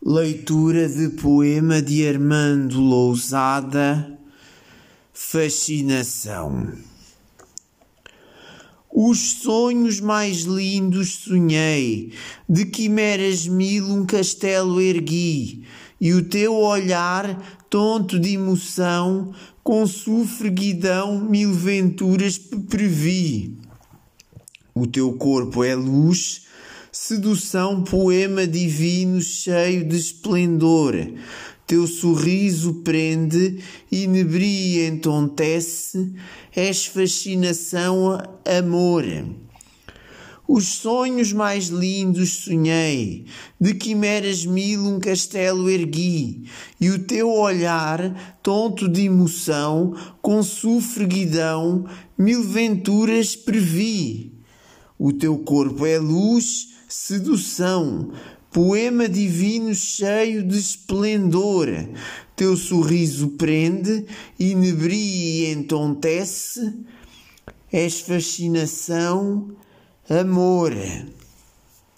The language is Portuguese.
Leitura de poema de Armando Lousada. Fascinação. Os sonhos mais lindos sonhei, de quimeras mil um castelo ergui, e o teu olhar, tonto de emoção, com sofreguidão mil venturas previ. O teu corpo é luz, Sedução, poema divino cheio de esplendor. Teu sorriso prende, inebria, entontece, és fascinação, amor. Os sonhos mais lindos sonhei, de quimeras mil um castelo ergui, e o teu olhar, tonto de emoção, com sofreguidão, mil venturas previ. O teu corpo é luz, sedução, poema divino cheio de esplendor. Teu sorriso prende, inebria e entontece, és fascinação, amor.